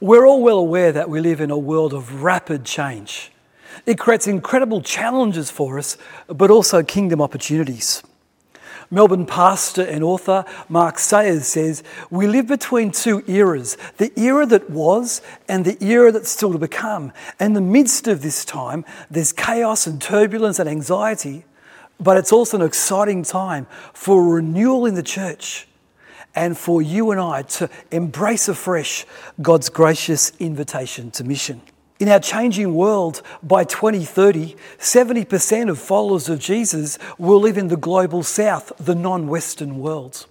We're all well aware that we live in a world of rapid change. It creates incredible challenges for us, but also kingdom opportunities. Melbourne pastor and author Mark Sayers says, We live between two eras the era that was and the era that's still to become. In the midst of this time, there's chaos and turbulence and anxiety, but it's also an exciting time for renewal in the church and for you and I to embrace afresh God's gracious invitation to mission. In our changing world, by 2030, 70% of followers of Jesus will live in the global south, the non Western world.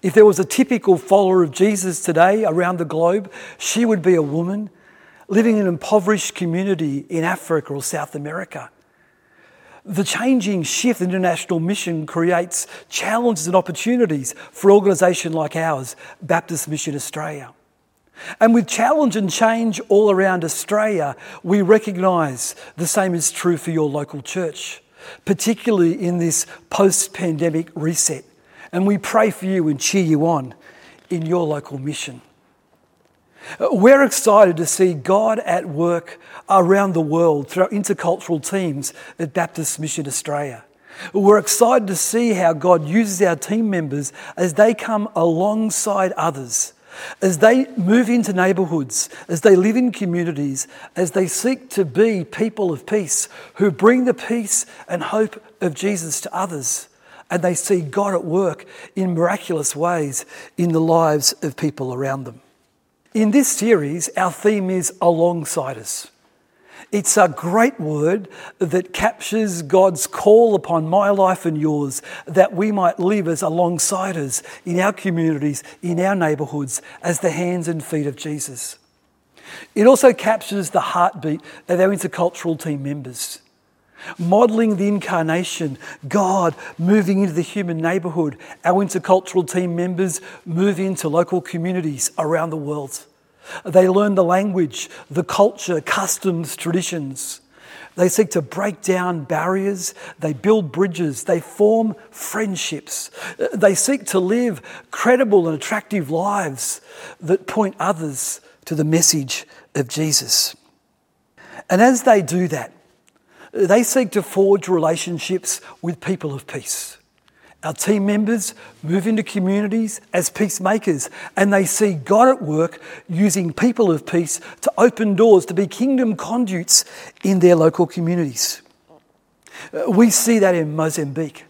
If there was a typical follower of Jesus today around the globe, she would be a woman living in an impoverished community in Africa or South America. The changing shift in international mission creates challenges and opportunities for an organisation like ours, Baptist Mission Australia. And with challenge and change all around Australia, we recognise the same is true for your local church, particularly in this post pandemic reset. And we pray for you and cheer you on in your local mission. We're excited to see God at work around the world through our intercultural teams at Baptist Mission Australia. We're excited to see how God uses our team members as they come alongside others, as they move into neighbourhoods, as they live in communities, as they seek to be people of peace who bring the peace and hope of Jesus to others. And they see God at work in miraculous ways in the lives of people around them. In this series, our theme is alongsiders. It's a great word that captures God's call upon my life and yours that we might live as alongsiders in our communities, in our neighbourhoods, as the hands and feet of Jesus. It also captures the heartbeat of our intercultural team members modelling the incarnation, God moving into the human neighbourhood, our intercultural team members move into local communities around the world. They learn the language, the culture, customs, traditions. They seek to break down barriers, they build bridges, they form friendships. They seek to live credible and attractive lives that point others to the message of Jesus. And as they do that, they seek to forge relationships with people of peace. Our team members move into communities as peacemakers and they see God at work using people of peace to open doors, to be kingdom conduits in their local communities. Uh, we see that in Mozambique.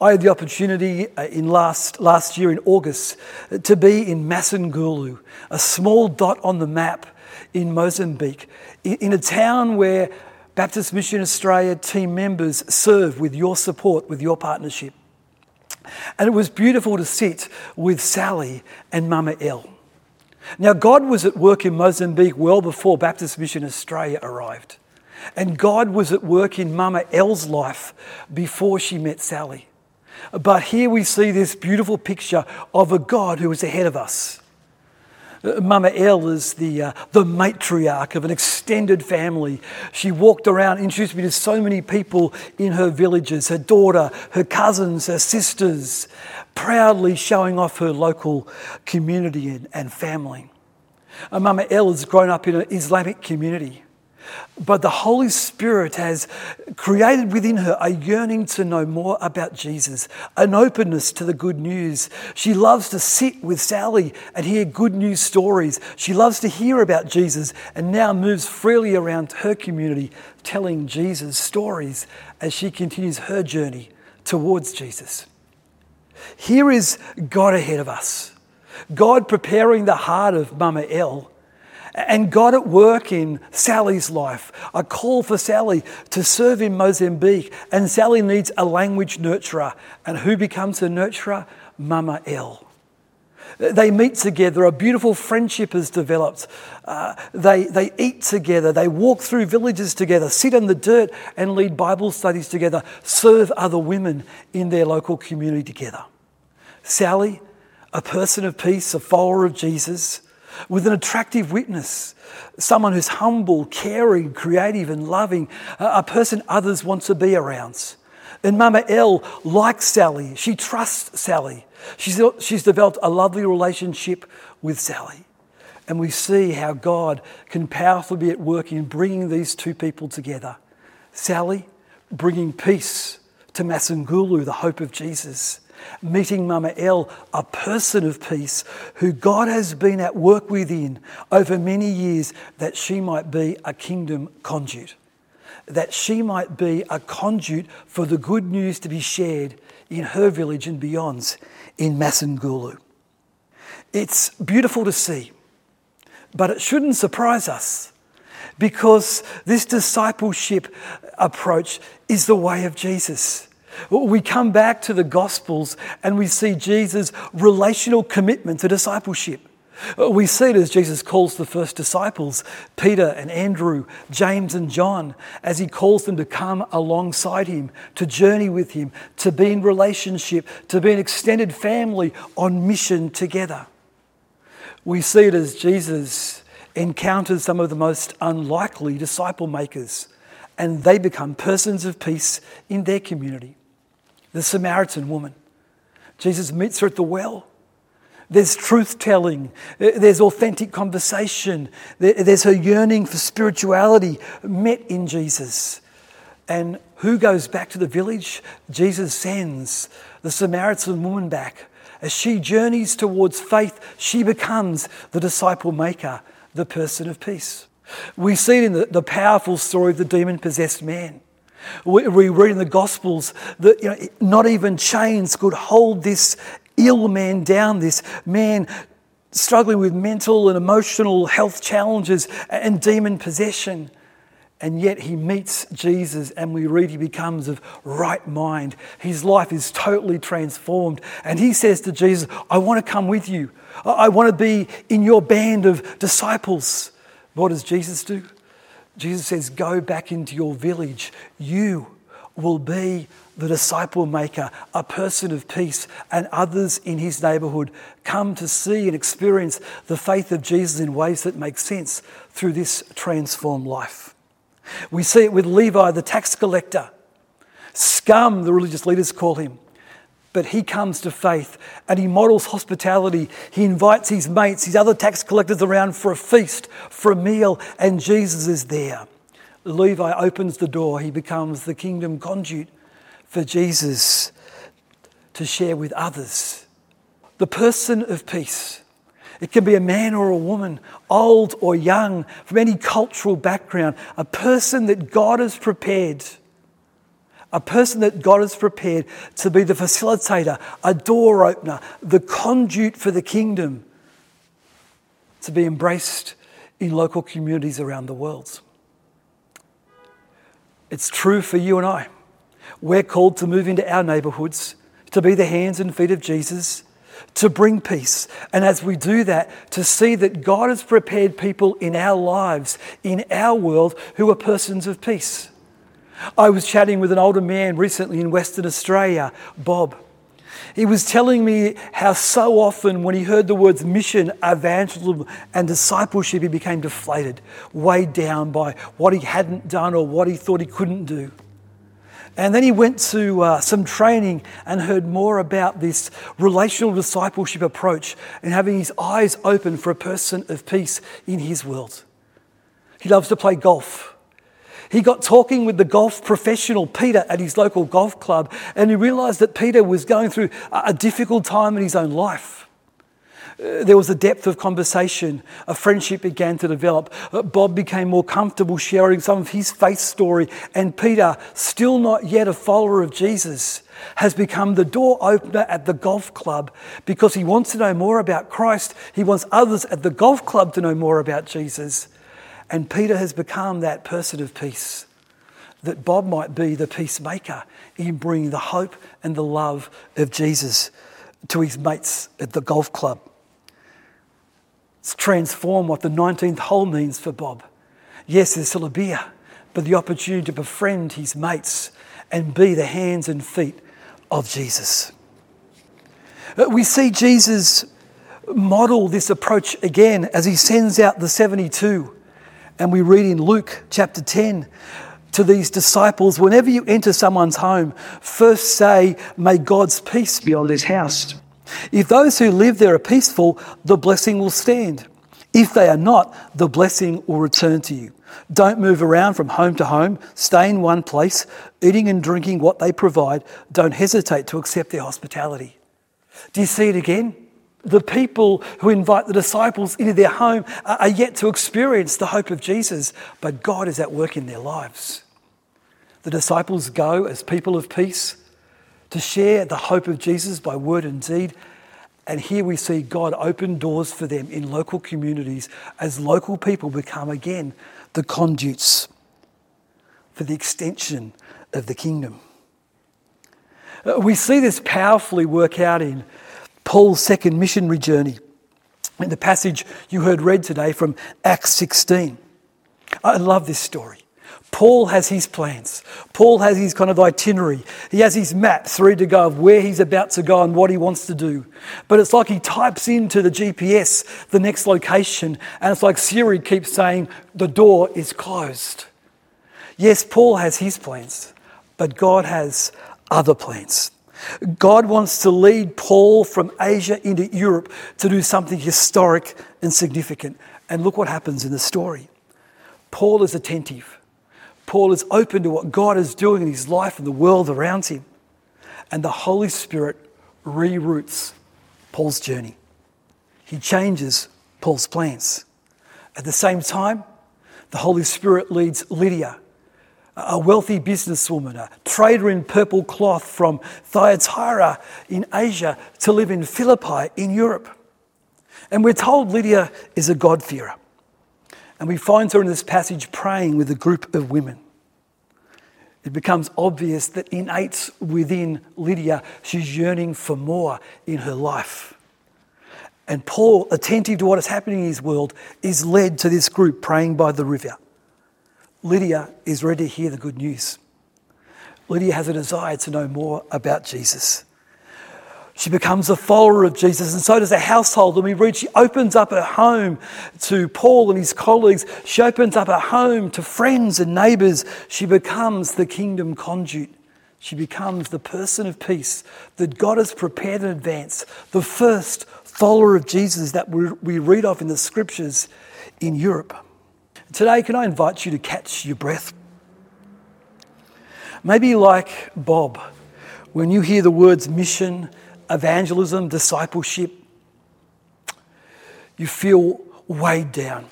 I had the opportunity uh, in last, last year in August uh, to be in Massangulo, a small dot on the map in Mozambique, in a town where Baptist Mission Australia team members serve with your support, with your partnership. And it was beautiful to sit with Sally and Mama L. Now, God was at work in Mozambique well before Baptist Mission Australia arrived. And God was at work in Mama L's life before she met Sally. But here we see this beautiful picture of a God who is ahead of us. Mama El is the, uh, the matriarch of an extended family. She walked around, introduced me to so many people in her villages her daughter, her cousins, her sisters, proudly showing off her local community and, and family. And Mama El has grown up in an Islamic community. But the Holy Spirit has created within her a yearning to know more about Jesus, an openness to the good news. She loves to sit with Sally and hear good news stories. She loves to hear about Jesus and now moves freely around her community telling Jesus stories as she continues her journey towards Jesus. Here is God ahead of us. God preparing the heart of Mama El and God at work in Sally's life. A call for Sally to serve in Mozambique. And Sally needs a language nurturer. And who becomes the nurturer? Mama El. They meet together, a beautiful friendship has developed. Uh, they, they eat together, they walk through villages together, sit in the dirt and lead Bible studies together, serve other women in their local community together. Sally, a person of peace, a follower of Jesus, with an attractive witness, someone who's humble, caring, creative, and loving, a person others want to be around. And Mama L likes Sally. She trusts Sally. She's, she's developed a lovely relationship with Sally. And we see how God can powerfully be at work in bringing these two people together. Sally, bringing peace to Massangulo, the hope of Jesus. Meeting Mama El, a person of peace who God has been at work within over many years that she might be a kingdom conduit, that she might be a conduit for the good news to be shared in her village and beyond in Massangulo. It's beautiful to see, but it shouldn't surprise us because this discipleship approach is the way of Jesus. We come back to the Gospels and we see Jesus' relational commitment to discipleship. We see it as Jesus calls the first disciples, Peter and Andrew, James and John, as he calls them to come alongside him, to journey with him, to be in relationship, to be an extended family on mission together. We see it as Jesus encounters some of the most unlikely disciple makers, and they become persons of peace in their community. The Samaritan woman, Jesus meets her at the well. There's truth telling, there's authentic conversation, there's her yearning for spirituality met in Jesus. And who goes back to the village? Jesus sends the Samaritan woman back. As she journeys towards faith, she becomes the disciple maker, the person of peace. We see it in the, the powerful story of the demon possessed man. We, we read in the Gospels that you know, not even chains could hold this ill man down, this man struggling with mental and emotional health challenges and demon possession. And yet he meets Jesus, and we read he becomes of right mind. His life is totally transformed. And he says to Jesus, I want to come with you. I want to be in your band of disciples. What does Jesus do? Jesus says, Go back into your village. You will be the disciple maker, a person of peace, and others in his neighborhood come to see and experience the faith of Jesus in ways that make sense through this transformed life. We see it with Levi, the tax collector. Scum, the religious leaders call him. But he comes to faith and he models hospitality. He invites his mates, his other tax collectors around for a feast, for a meal, and Jesus is there. Levi opens the door. He becomes the kingdom conduit for Jesus to share with others. The person of peace. It can be a man or a woman, old or young, from any cultural background, a person that God has prepared a person that God has prepared to be the facilitator, a door opener, the conduit for the kingdom to be embraced in local communities around the world. It's true for you and I. We're called to move into our neighbourhoods, to be the hands and feet of Jesus, to bring peace. And as we do that, to see that God has prepared people in our lives, in our world, who are persons of peace. I was chatting with an older man recently in Western Australia, Bob. He was telling me how so often when he heard the words mission, evangelism, and discipleship, he became deflated, weighed down by what he hadn't done or what he thought he couldn't do. And then he went to uh, some training and heard more about this relational discipleship approach and having his eyes open for a person of peace in his world. He loves to play golf. He got talking with the golf professional, Peter, at his local golf club, and he realized that Peter was going through a difficult time in his own life. Uh, there was a depth of conversation. A friendship began to develop. Uh, Bob became more comfortable sharing some of his faith story. And Peter, still not yet a follower of Jesus, has become the door opener at the golf club because he wants to know more about Christ. He wants others at the golf club to know more about Jesus. And Peter has become that person of peace, that Bob might be the peacemaker in bringing the hope and the love of Jesus to his mates at the golf club. It's transformed what the 19th hole means for Bob. Yes, there's still a beer, but the opportunity to befriend his mates and be the hands and feet of Jesus. Uh, we see Jesus model this approach again as he sends out the 72 and we read in Luke chapter 10 to these disciples whenever you enter someone's home, first say, May God's peace be on this house. If those who live there are peaceful, the blessing will stand. If they are not, the blessing will return to you. Don't move around from home to home. Stay in one place, eating and drinking what they provide. Don't hesitate to accept their hospitality. Do you see it again? The people who invite the disciples into their home are yet to experience the hope of Jesus, but God is at work in their lives. The disciples go as people of peace to share the hope of Jesus by word and deed. And here we see God open doors for them in local communities as local people become again the conduits for the extension of the kingdom. Uh, we see this powerfully work out in Paul's second missionary journey in the passage you heard read today from Acts 16. I love this story. Paul has his plans. Paul has his kind of itinerary. He has his maps ready to go of where he's about to go and what he wants to do. But it's like he types into the GPS the next location, and it's like Siri keeps saying, the door is closed. Yes, Paul has his plans, but God has other plans. God wants to lead Paul from Asia into Europe to do something historic and significant. And look what happens in the story. Paul is attentive. Paul is open to what God is doing in his life and the world around him. And the Holy Spirit reroutes Paul's journey. He changes Paul's plans. At the same time, the Holy Spirit leads Lydia, a wealthy businesswoman, a trader in purple cloth from Thyatira in Asia, to live in Philippi in Europe. And we're told Lydia is a God-fearer. And we find her in this passage praying with a group of women. It becomes obvious that innate within Lydia, she's yearning for more in her life. And Paul, attentive to what is happening in his world, is led to this group praying by the river. Lydia is ready to hear the good news. Lydia has a desire to know more about Jesus. She becomes a follower of Jesus, and so does the household. And we read she opens up her home to Paul and his colleagues. She opens up her home to friends and neighbors. She becomes the kingdom conduit. She becomes the person of peace that God has prepared in advance, the first follower of Jesus that we read of in the scriptures in Europe. Today, can I invite you to catch your breath? Maybe like Bob, when you hear the words mission, evangelism, discipleship, you feel weighed down.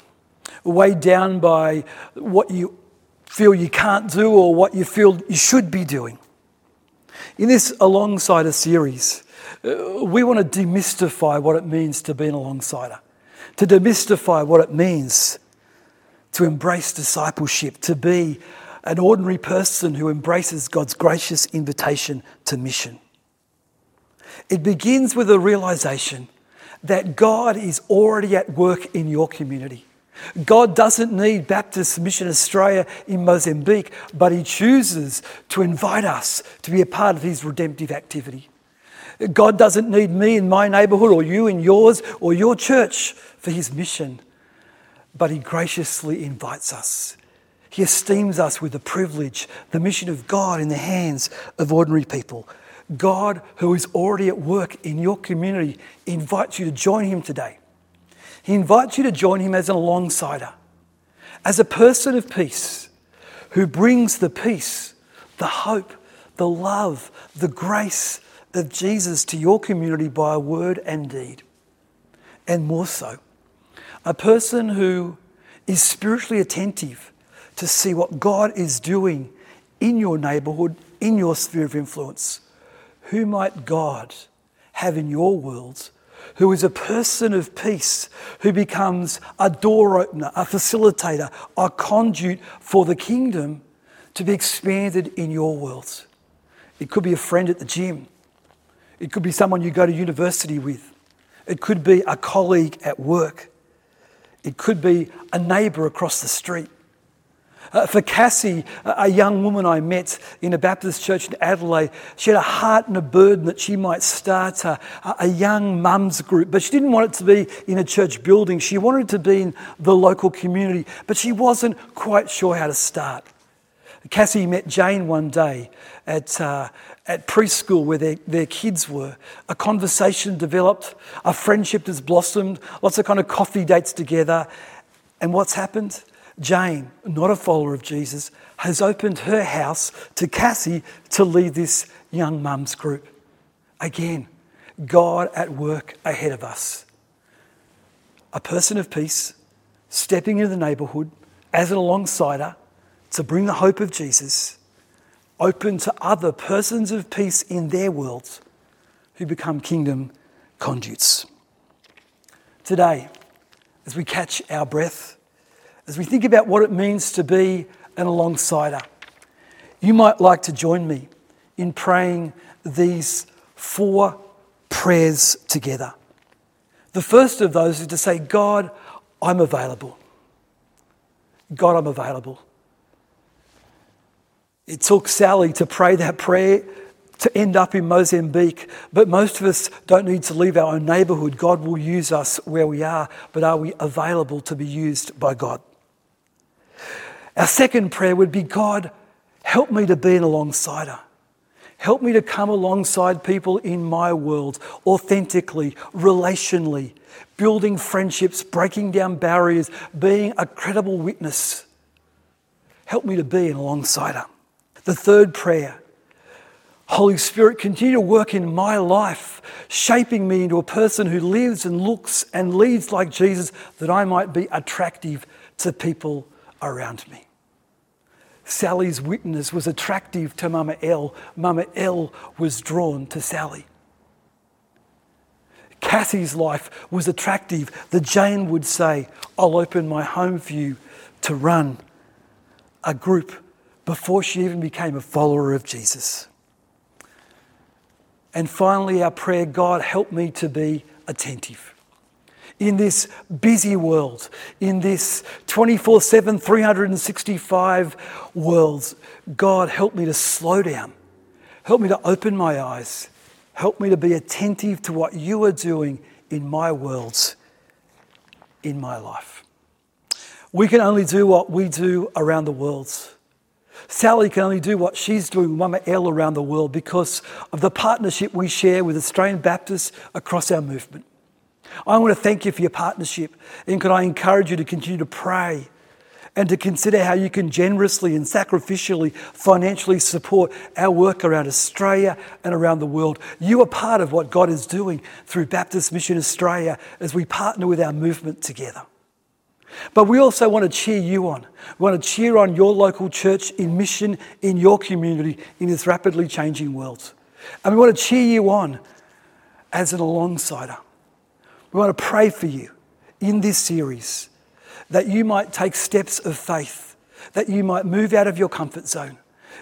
Weighed down by what you feel you can't do or what you feel you should be doing. In this alongside a series, uh, we want to demystify what it means to be an alongside to demystify what it means to embrace discipleship, to be an ordinary person who embraces God's gracious invitation to mission. It begins with a realization that God is already at work in your community. God doesn't need Baptist Mission Australia in Mozambique, but He chooses to invite us to be a part of His redemptive activity. God doesn't need me in my neighbourhood or you in yours or your church for His mission, but He graciously invites us. He esteems us with the privilege, the mission of God in the hands of ordinary people God, who is already at work in your community, invites you to join Him today. He invites you to join Him as an alongsider, as a person of peace who brings the peace, the hope, the love, the grace of Jesus to your community by word and deed. And more so, a person who is spiritually attentive to see what God is doing in your neighborhood, in your sphere of influence who might God have in your world who is a person of peace, who becomes a door opener, a facilitator, a conduit for the kingdom to be expanded in your world? It could be a friend at the gym. It could be someone you go to university with. It could be a colleague at work. It could be a neighbour across the street. Uh, for Cassie, a young woman I met in a Baptist church in Adelaide, she had a heart and a burden that she might start a, a young mums group, but she didn't want it to be in a church building. She wanted it to be in the local community, but she wasn't quite sure how to start. Cassie met Jane one day at, uh, at preschool where their, their kids were. A conversation developed, a friendship has blossomed, lots of kind of coffee dates together. And what's happened? Jane, not a follower of Jesus, has opened her house to Cassie to lead this young mum's group. Again, God at work ahead of us. A person of peace stepping into the neighbourhood as an alongsider to bring the hope of Jesus, open to other persons of peace in their worlds who become kingdom conduits. Today, as we catch our breath, as we think about what it means to be an alongsider, you might like to join me in praying these four prayers together. The first of those is to say, God, I'm available. God, I'm available. It took Sally to pray that prayer to end up in Mozambique, but most of us don't need to leave our own neighbourhood. God will use us where we are, but are we available to be used by God? Our second prayer would be God, help me to be an alongsider. Help me to come alongside people in my world authentically, relationally, building friendships, breaking down barriers, being a credible witness. Help me to be an alongsider. The third prayer Holy Spirit, continue to work in my life, shaping me into a person who lives and looks and leads like Jesus, that I might be attractive to people around me. Sally's witness was attractive to Mama L. Mama L was drawn to Sally. Cassie's life was attractive. The Jane would say, I'll open my home for you to run a group before she even became a follower of Jesus. And finally, our prayer God, help me to be attentive in this busy world, in this 24 7, 365 world. God, help me to slow down. Help me to open my eyes. Help me to be attentive to what you are doing in my worlds, in my life. We can only do what we do around the world. Sally can only do what she's doing, Mama L, around the world because of the partnership we share with Australian Baptists across our movement. I want to thank you for your partnership. And could I encourage you to continue to pray and to consider how you can generously and sacrificially, financially support our work around Australia and around the world. You are part of what God is doing through Baptist Mission Australia as we partner with our movement together. But we also want to cheer you on. We want to cheer on your local church in mission in your community in this rapidly changing world. And we want to cheer you on as an alongsider. We want to pray for you in this series that you might take steps of faith, that you might move out of your comfort zone,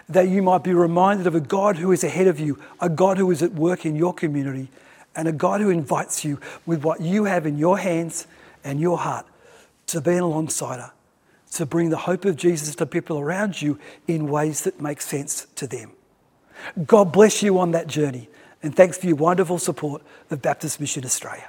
that you might be reminded of a God who is ahead of you, a God who is at work in your community, and a God who invites you with what you have in your hands and your heart to be an alongsider, to bring the hope of Jesus to people around you in ways that make sense to them. God bless you on that journey, and thanks for your wonderful support of Baptist Mission Australia.